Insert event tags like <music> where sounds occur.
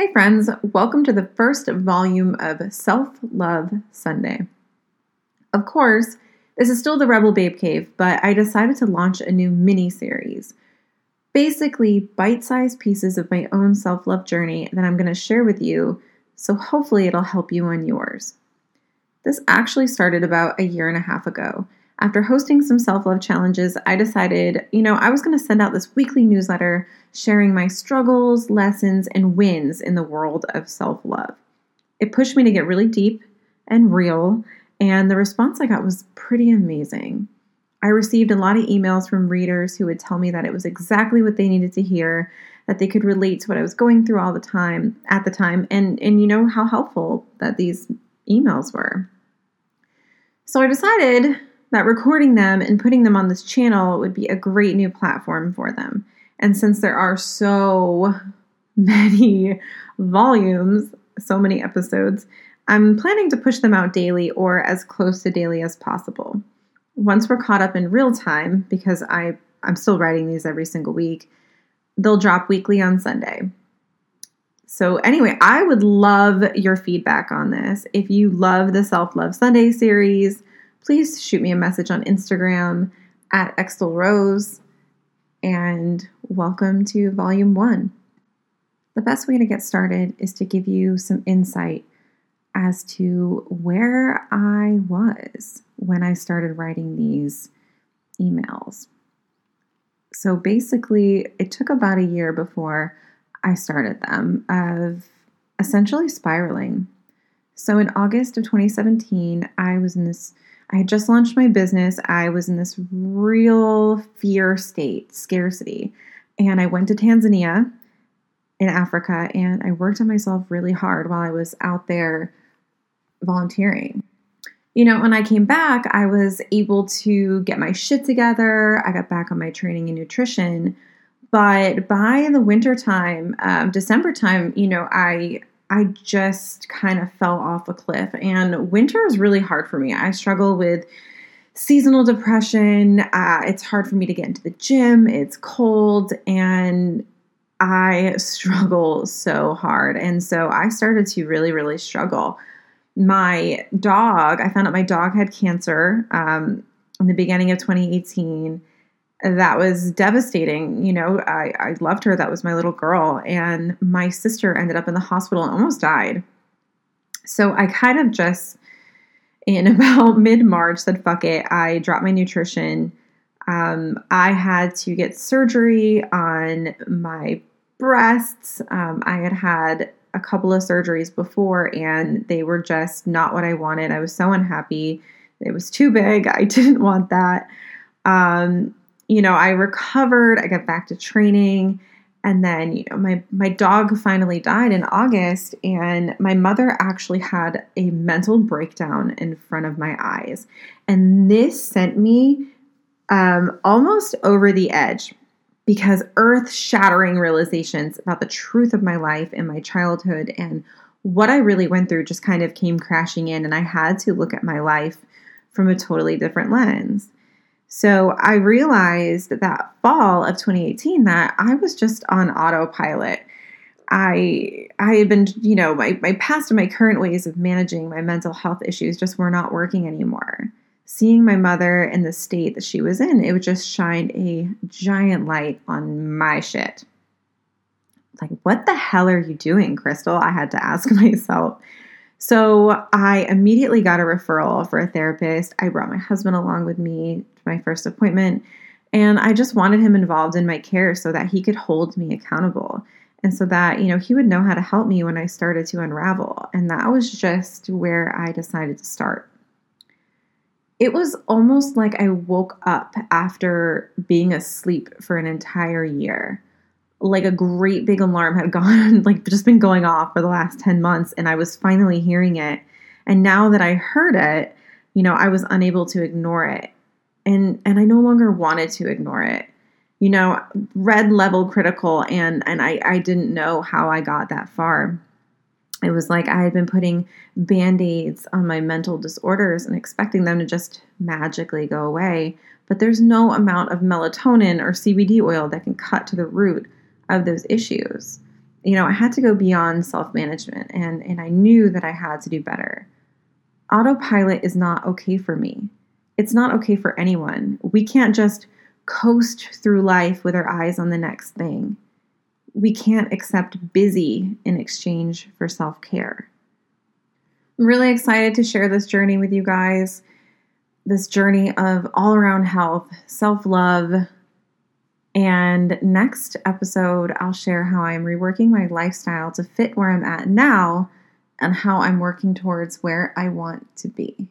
Hey, friends, welcome to the first volume of Self Love Sunday. Of course, this is still the Rebel Babe Cave, but I decided to launch a new mini series. Basically, bite sized pieces of my own self love journey that I'm going to share with you, so hopefully it'll help you on yours. This actually started about a year and a half ago. After hosting some self love challenges, I decided, you know, I was going to send out this weekly newsletter sharing my struggles, lessons, and wins in the world of self love. It pushed me to get really deep and real, and the response I got was pretty amazing. I received a lot of emails from readers who would tell me that it was exactly what they needed to hear, that they could relate to what I was going through all the time at the time, and and you know how helpful that these emails were. So I decided that recording them and putting them on this channel would be a great new platform for them. And since there are so many volumes, so many episodes, I'm planning to push them out daily or as close to daily as possible. Once we're caught up in real time, because I, I'm still writing these every single week, they'll drop weekly on Sunday. So, anyway, I would love your feedback on this. If you love the Self Love Sunday series, please shoot me a message on Instagram at Extel Rose and welcome to Volume 1. The best way to get started is to give you some insight as to where I was when I started writing these emails. So basically, it took about a year before I started them of essentially spiraling. So in August of 2017, I was in this I had just launched my business. I was in this real fear state, scarcity. And I went to Tanzania in Africa and I worked on myself really hard while I was out there volunteering. You know, when I came back, I was able to get my shit together. I got back on my training in nutrition. But by the winter time, um, December time, you know, I I just kind of fell off a cliff. And winter is really hard for me. I struggle with seasonal depression. Uh, it's hard for me to get into the gym. It's cold and I struggle so hard. And so I started to really, really struggle. My dog, I found out my dog had cancer um, in the beginning of 2018 that was devastating. You know, I, I loved her. That was my little girl. And my sister ended up in the hospital and almost died. So I kind of just, in <laughs> about mid March, said, fuck it. I dropped my nutrition. Um, I had to get surgery on my breasts. Um, I had had a couple of surgeries before and they were just not what I wanted. I was so unhappy. It was too big. I <laughs> didn't want that. Um, you know, I recovered, I got back to training, and then, you know, my my dog finally died in August and my mother actually had a mental breakdown in front of my eyes. And this sent me um, almost over the edge because earth-shattering realizations about the truth of my life and my childhood and what I really went through just kind of came crashing in and I had to look at my life from a totally different lens. So I realized that fall of 2018 that I was just on autopilot. I I had been, you know, my, my past and my current ways of managing my mental health issues just were not working anymore. Seeing my mother in the state that she was in, it would just shine a giant light on my shit. Like, what the hell are you doing, Crystal? I had to ask <laughs> myself. So I immediately got a referral for a therapist. I brought my husband along with me my first appointment, and I just wanted him involved in my care so that he could hold me accountable and so that, you know, he would know how to help me when I started to unravel. And that was just where I decided to start. It was almost like I woke up after being asleep for an entire year like a great big alarm had <laughs> gone like just been going off for the last 10 months and I was finally hearing it and now that I heard it you know I was unable to ignore it and and I no longer wanted to ignore it you know red level critical and and I I didn't know how I got that far it was like I had been putting band-aids on my mental disorders and expecting them to just magically go away but there's no amount of melatonin or CBD oil that can cut to the root of those issues. you know, I had to go beyond self management and, and I knew that I had to do better. Autopilot is not okay for me. It's not okay for anyone. We can't just coast through life with our eyes on the next thing. We can't accept busy in exchange for self care. I'm really excited to share this journey with you guys this journey of all around health, self love, and next episode, I'll share how I'm reworking my lifestyle to fit where I'm at now and how I'm working towards where I want to be.